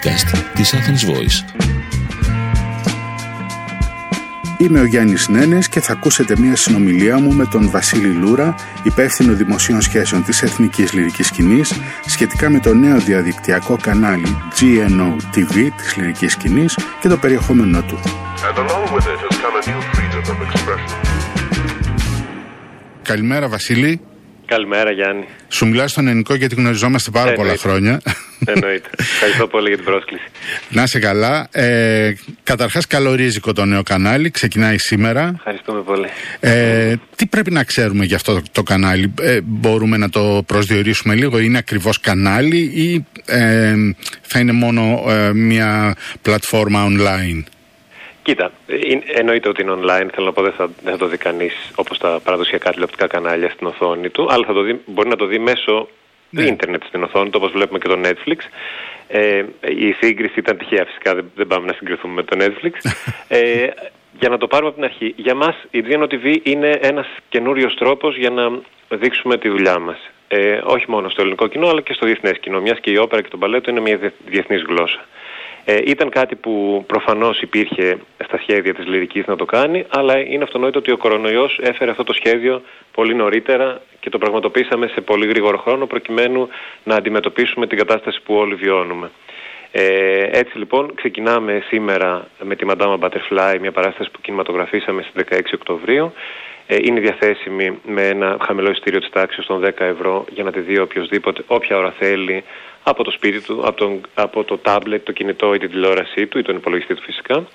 podcast της Athens Voice. Είμαι ο Γιάννης Νένες και θα ακούσετε μια συνομιλία μου με τον Βασίλη Λούρα, υπεύθυνο δημοσίων σχέσεων της Εθνικής Λυρικής Σκηνής, σχετικά με το νέο διαδικτυακό κανάλι GNO TV της Λυρικής Σκηνής και το περιεχόμενό του. Καλημέρα Βασίλη. Καλημέρα Γιάννη. Σου μιλάω στον ελληνικό γιατί γνωριζόμαστε πάρα πολλά χρόνια. Εννοείται. Ευχαριστώ πολύ για την πρόσκληση. Να είσαι καλά. Ε, καταρχάς καλορίζικο το νέο κανάλι, ξεκινάει σήμερα. Ευχαριστούμε πολύ. Ε, τι πρέπει να ξέρουμε για αυτό το, κανάλι, ε, μπορούμε να το προσδιορίσουμε λίγο, είναι ακριβώς κανάλι ή ε, θα είναι μόνο ε, μια πλατφόρμα online; Κοίτα, εννοείται ότι είναι online. Θέλω να πω δεν θα, δεν θα το δει κανείς όπως τα παραδοσιακά τηλεοπτικά κανάλια στην οθόνη του, αλλά θα το δει, μπορεί να το δει μέσω ναι. ίντερνετ στην οθόνη του, όπως βλέπουμε και το Netflix. Ε, η σύγκριση ήταν τυχαία φυσικά, δεν, δεν πάμε να συγκριθούμε με το Netflix. ε, για να το πάρουμε από την αρχή, για μας η GNO TV είναι ένας καινούριος τρόπος για να δείξουμε τη δουλειά μας. Ε, όχι μόνο στο ελληνικό κοινό, αλλά και στο διεθνές κοινό, μιας και η όπερα και το μπαλέτο είναι μια διεθνής γλώσσα. Ε, ήταν κάτι που προφανώς υπήρχε στα σχέδια της λυρικής να το κάνει, αλλά είναι αυτονόητο ότι ο κορονοϊός έφερε αυτό το σχέδιο πολύ νωρίτερα και το πραγματοποίησαμε σε πολύ γρήγορο χρόνο προκειμένου να αντιμετωπίσουμε την κατάσταση που όλοι βιώνουμε. Ε, έτσι λοιπόν ξεκινάμε σήμερα με τη Madame Butterfly, μια παράσταση που κινηματογραφήσαμε στις 16 Οκτωβρίου. Ε, είναι διαθέσιμη με ένα χαμηλό ειστήριο της τάξης των 10 ευρώ για να τη δει οποιοδήποτε, όποια ώρα θέλει από το σπίτι του, από, τον, από το τάμπλετ, το κινητό ή την τηλεόρασή του ή τον υπολογιστή του φυσικά.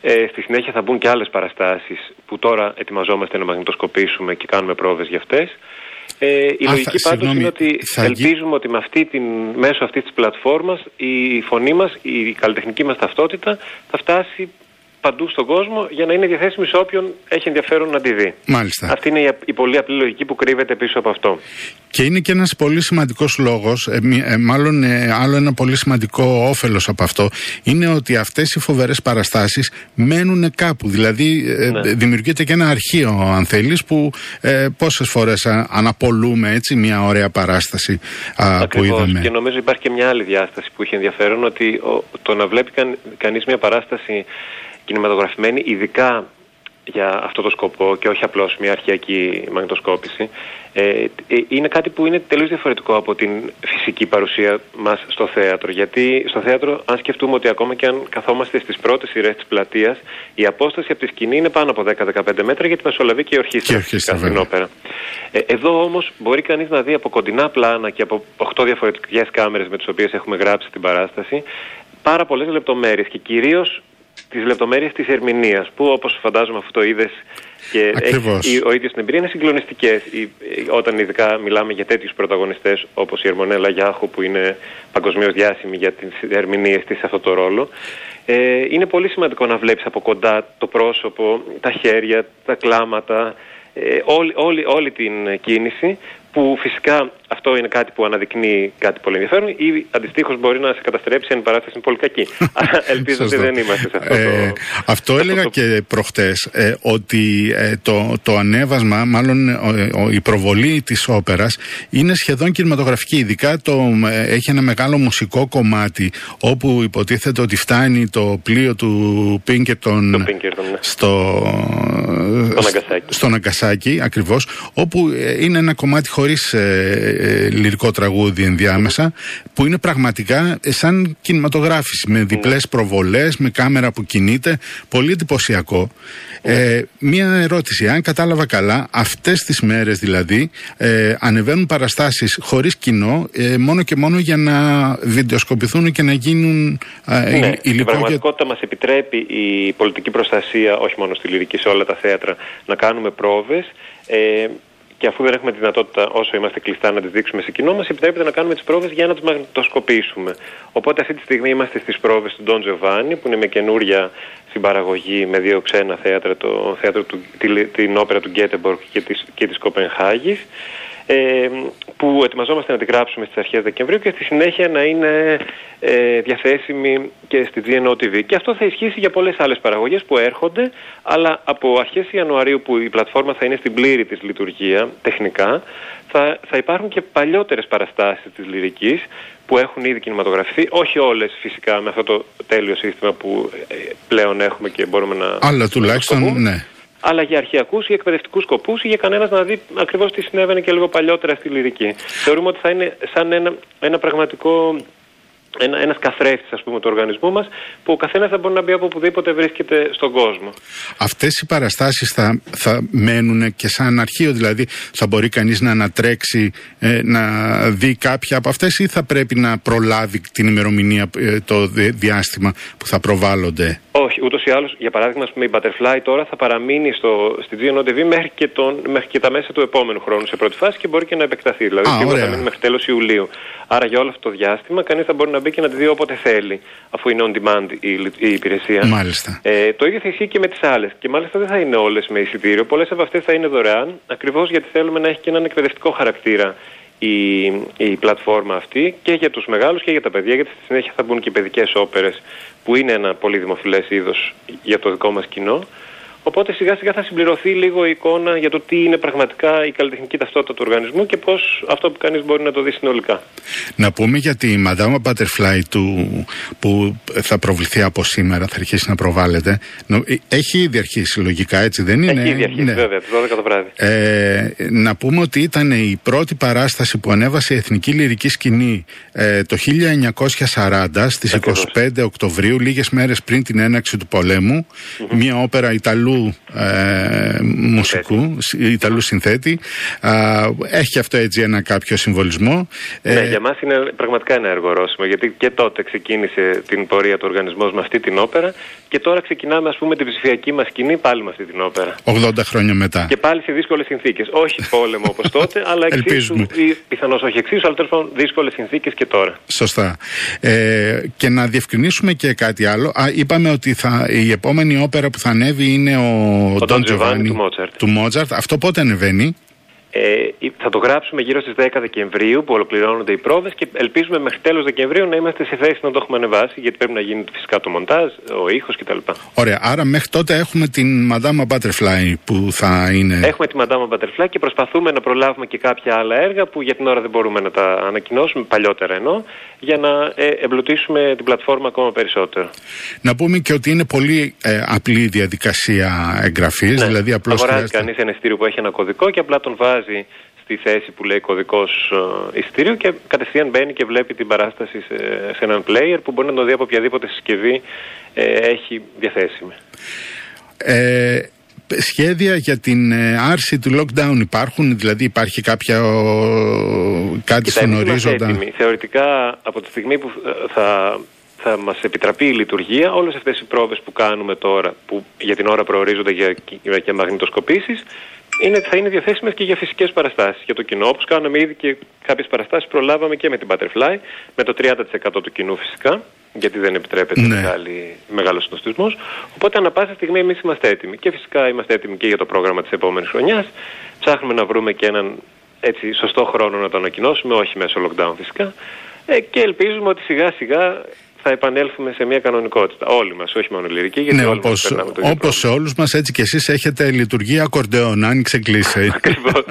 Ε, στη συνέχεια θα μπουν και άλλες παραστάσεις που τώρα ετοιμαζόμαστε να μαγνητοσκοπήσουμε και κάνουμε πρόβες για αυτές. Ε, η λογική θα, πάντως είναι ότι ελπίζουμε ότι με αυτή την, μέσω αυτής της πλατφόρμας η φωνή μας, η καλλιτεχνική μας ταυτότητα θα φτάσει παντού στον κόσμο για να είναι διαθέσιμη σε όποιον έχει ενδιαφέρον να τη δει. Μάλιστα. Αυτή είναι η, η πολύ απλή λογική που κρύβεται πίσω από αυτό. Και είναι και ένας πολύ σημαντικός λόγος, ε, ε, μάλλον ε, άλλο ένα πολύ σημαντικό όφελος από αυτό, είναι ότι αυτές οι φοβερές παραστάσεις μένουν κάπου. Δηλαδή, ε, ναι. δημιουργείται και ένα αρχείο, αν θέλεις, που ε, πόσες φορές αναπολούμε έτσι μια ωραία παράσταση α, που είδαμε. Και νομίζω υπάρχει και μια άλλη διάσταση που έχει ενδιαφέρον, ότι ο, το να βλέπει καν, κανείς μια παράσταση κινηματογραφημένη ειδικά για αυτό το σκοπό και όχι απλώς μια αρχιακή μαγνητοσκόπηση ε, ε, είναι κάτι που είναι τελείως διαφορετικό από την φυσική παρουσία μας στο θέατρο γιατί στο θέατρο αν σκεφτούμε ότι ακόμα και αν καθόμαστε στις πρώτες σειρές της πλατείας η απόσταση από τη σκηνή είναι πάνω από 10-15 μέτρα γιατί μεσολαβεί και η ορχήστρα στην όπερα. Ε, εδώ όμως μπορεί κανείς να δει από κοντινά πλάνα και από 8 διαφορετικές κάμερες με τις οποίες έχουμε γράψει την παράσταση πάρα πολλές λεπτομέρειες και κυρίως τις λεπτομέρειες της ερμηνείας, που όπως φαντάζομαι αυτό το είδες και έχει ο ίδιος την εμπειρία, είναι συγκλονιστικές. Όταν ειδικά μιλάμε για τέτοιους πρωταγωνιστές όπως η Ερμονέλα Γιάχου, που είναι παγκοσμίως διάσημη για τις ερμηνείες της σε αυτό το ρόλο. Ε, είναι πολύ σημαντικό να βλέπεις από κοντά το πρόσωπο, τα χέρια, τα κλάματα, ε, όλη, όλη, όλη την κίνηση που φυσικά αυτό είναι κάτι που αναδεικνύει κάτι πολύ ενδιαφέρον ή αντιστοίχως μπορεί να σε καταστρέψει αν η παράσταση είναι πολύ κακή. Ελπίζω ότι δεν είμαστε σε αυτό. Ε, το, αυτό έλεγα και προχτές, ε, ότι ε, το, το ανέβασμα, μάλλον η προβολή της όπερας είναι σχεδόν κινηματογραφική. Ειδικά το, έχει ένα μεγάλο μουσικό κομμάτι όπου υποτίθεται ότι φτάνει το πλοίο του Πίνκερτον ναι. στο, στο Ναγκασάκι ακριβώς όπου είναι ένα κομμάτι χωρίς ε, λυρικό τραγούδι ενδιάμεσα, που είναι πραγματικά σαν κινηματογράφηση, με διπλές προβολές, με κάμερα που κινείται, πολύ εντυπωσιακό. Ε, μία ερώτηση, αν κατάλαβα καλά, αυτές τις μέρες δηλαδή ε, ανεβαίνουν παραστάσεις χωρίς κοινό, ε, μόνο και μόνο για να βιντεοσκοπηθούν και να γίνουν ε, ναι, υλικό. Η πραγματικότητα μας επιτρέπει η πολιτική προστασία, όχι μόνο στη λυρική, σε όλα τα θέατρα, να κάνουμε πρόβες. Ε, και αφού δεν έχουμε τη δυνατότητα όσο είμαστε κλειστά να τις δείξουμε σε κοινό, μας επιτρέπεται να κάνουμε τις πρόβες για να τι μαγνητοσκοπήσουμε. Οπότε αυτή τη στιγμή είμαστε στις πρόβες του Ντόν Τζοβάνι, που είναι με καινούρια συμπαραγωγή με δύο ξένα θέατρα, το θέατρο του, την όπερα του Γκέτεμπορκ και της και της Κοπενχάγης. Ε, που ετοιμαζόμαστε να τη γράψουμε στις αρχές Δεκεμβρίου και στη συνέχεια να είναι ε, διαθέσιμη και στη GNO TV. Και αυτό θα ισχύσει για πολλές άλλες παραγωγές που έρχονται, αλλά από αρχές Ιανουαρίου που η πλατφόρμα θα είναι στην πλήρη της λειτουργία τεχνικά, θα, θα υπάρχουν και παλιότερες παραστάσεις της λυρικής που έχουν ήδη κινηματογραφηθεί, όχι όλες φυσικά με αυτό το τέλειο σύστημα που ε, πλέον έχουμε και μπορούμε να... Αλλά τουλάχιστον, ναι αλλά για αρχιακούς ή εκπαιδευτικούς σκοπούς ή για κανένας να δει ακριβώς τι συνέβαινε και λίγο παλιότερα στη λυρική. Θεωρούμε ότι θα είναι σαν ένα, ένα πραγματικό ένα, ένας καθρέφτης ας πούμε του οργανισμού μας που ο καθένας θα μπορεί να μπει από οπουδήποτε βρίσκεται στον κόσμο. Αυτές οι παραστάσεις θα, θα μένουν και σαν αρχείο δηλαδή θα μπορεί κανείς να ανατρέξει ε, να δει κάποια από αυτές ή θα πρέπει να προλάβει την ημερομηνία ε, το διάστημα που θα προβάλλονται; Όχι, ούτως ή άλλως, για παράδειγμα, πούμε, η Butterfly τώρα θα παραμείνει στο, στη GNO TV μέχρι και, τον, μέχρι και τα μέσα του επόμενου χρόνου σε πρώτη φάση και μπορεί και να επεκταθεί. Δηλαδή, σίγουρα θα μείνει μέχρι τέλος Ιουλίου. Άρα, για όλο αυτό το διάστημα, κανείς θα μπορεί να μπει και να τη δει όποτε θέλει, αφού είναι on demand η, η υπηρεσία. Μάλιστα. Ε, το ίδιο θα ισχύει και με τις άλλες. Και μάλιστα δεν θα είναι όλες με εισιτήριο. Πολλές από αυτές θα είναι δωρεάν, ακριβώς γιατί θέλουμε να έχει και έναν εκπαιδευτικό χαρακτήρα η, η πλατφόρμα αυτή και για τους μεγάλους και για τα παιδιά γιατί στη συνέχεια θα μπουν και οι παιδικές όπερες που είναι ένα πολύ δημοφιλές είδος για το δικό μας κοινό Οπότε σιγά σιγά θα συμπληρωθεί λίγο η εικόνα για το τι είναι πραγματικά η καλλιτεχνική ταυτότητα του οργανισμού και πώς αυτό που κανεί μπορεί να το δεις συνολικά. Να πούμε για τη Madame Butterfly του, που θα προβληθεί από σήμερα, θα αρχίσει να προβάλλεται. Ε, έχει ήδη αρχίσει λογικά, έτσι δεν είναι; Έχει ήδη αρχίσει, ναι. βέβαια, το 12 το βράδυ. Ε, να πούμε ότι ήταν η πρώτη παράσταση που ανέβασε η Εθνική Λυρική Σκηνή ε, το 1940 στις 25 Οκτωβρίου, λίγες μέρες πριν την έναξη του πολέμου. Μια όπερα Ιταλού Ιταλού ε, μουσικού, Ιταλού συνθέτη. έχει αυτό έτσι ένα κάποιο συμβολισμό. Ναι, ε, για μας είναι πραγματικά ένα έργο ρώσιμο, γιατί και τότε ξεκίνησε την πορεία του οργανισμού με αυτή την όπερα και τώρα ξεκινάμε ας πούμε την ψηφιακή μας σκηνή πάλι με αυτή την όπερα. 80 χρόνια μετά. Και πάλι σε δύσκολες συνθήκες. Όχι πόλεμο όπως τότε, αλλά εξίσου, ή πιθανώς όχι εξίσου, αλλά τέλος πάντων δύσκολες συνθήκες και τώρα. Σωστά. Ε, και να διευκρινίσουμε και κάτι άλλο. Α, είπαμε ότι θα, η επόμενη όπερα που θα ανέβει είναι ο, ο Don Giovanni του Μότσαρτ. Του Μότσαρτ. Αυτό πότε ανεβαίνει; Ε, θα το γράψουμε γύρω στις 10 Δεκεμβρίου που ολοκληρώνονται οι πρόβες και ελπίζουμε μέχρι τέλος Δεκεμβρίου να είμαστε σε θέση να το έχουμε ανεβάσει γιατί πρέπει να γίνει φυσικά το μοντάζ, ο ήχος κτλ. Ωραία, άρα μέχρι τότε έχουμε την Madame Butterfly που θα είναι... Έχουμε τη Madame Butterfly και προσπαθούμε να προλάβουμε και κάποια άλλα έργα που για την ώρα δεν μπορούμε να τα ανακοινώσουμε, παλιότερα εννοώ, για να ε, εμπλουτίσουμε την πλατφόρμα ακόμα περισσότερο. Να πούμε και ότι είναι πολύ ε, απλή η διαδικασία εγγραφής, ναι. δηλαδή απλώς Αγοράζει χρειάζεται... κανείς ένα ειστήριο που έχει ένα κωδικό και απλά τον βάζει στη θέση που λέει κωδικός ε, εισιτήριου και κατευθείαν μπαίνει και βλέπει την παράσταση σε, σε έναν player που μπορεί να το δει από οποιαδήποτε συσκευή ε, έχει διαθέσιμη. Ε, σχέδια για την ε, άρση του lockdown υπάρχουν, δηλαδή υπάρχει κάποια κάτι στον ορίζοντα; Θεωρητικά από τη στιγμή που θα, θα μας επιτραπεί η λειτουργία, όλες αυτές οι πρόβες που κάνουμε τώρα, που για την ώρα προορίζονται για, για μαγνητοσκοπήσεις, είναι, θα είναι διαθέσιμες και για φυσικές παραστάσεις για το κοινό. Όπως κάναμε ήδη και κάποιες παραστάσεις προλάβαμε και με την Butterfly, με το 30% του κοινού φυσικά, γιατί δεν επιτρέπεται ναι. μεγάλη, μεγάλος συνοστισμός. Οπότε ανα πάσα στιγμή εμείς είμαστε έτοιμοι. Και φυσικά είμαστε έτοιμοι και για το πρόγραμμα της επόμενης χρονιάς. Ψάχνουμε να βρούμε και έναν έτσι, σωστό χρόνο να το ανακοινώσουμε, όχι μέσω lockdown φυσικά. Ε, και ελπίζουμε ότι σιγά σιγά θα επανέλθουμε σε μια κανονικότητα. Όλοι μας, όχι μόνο λυρική, γιατί ναι, όλοι όπως, μας το Όπως σε όλους μας, έτσι και εσείς έχετε λειτουργία ακορντεόν, άνοιξε κλείσει. Ακριβώς.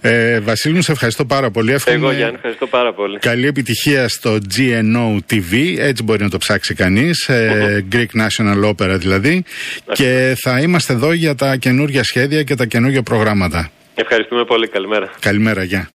ε, Βασίλη, σε ευχαριστώ πάρα πολύ. Εύχομαι Εγώ, Γιάννη, ευχαριστώ πάρα πολύ. Καλή επιτυχία στο GNO TV, έτσι μπορεί να το ψάξει κανείς. Ε, Greek National Opera δηλαδή. Και θα είμαστε εδώ για τα καινούργια σχέδια και τα καινούργια προγράμματα. Ευχαριστούμε πολύ. Καλημέρα. Καλημέρα, γεια.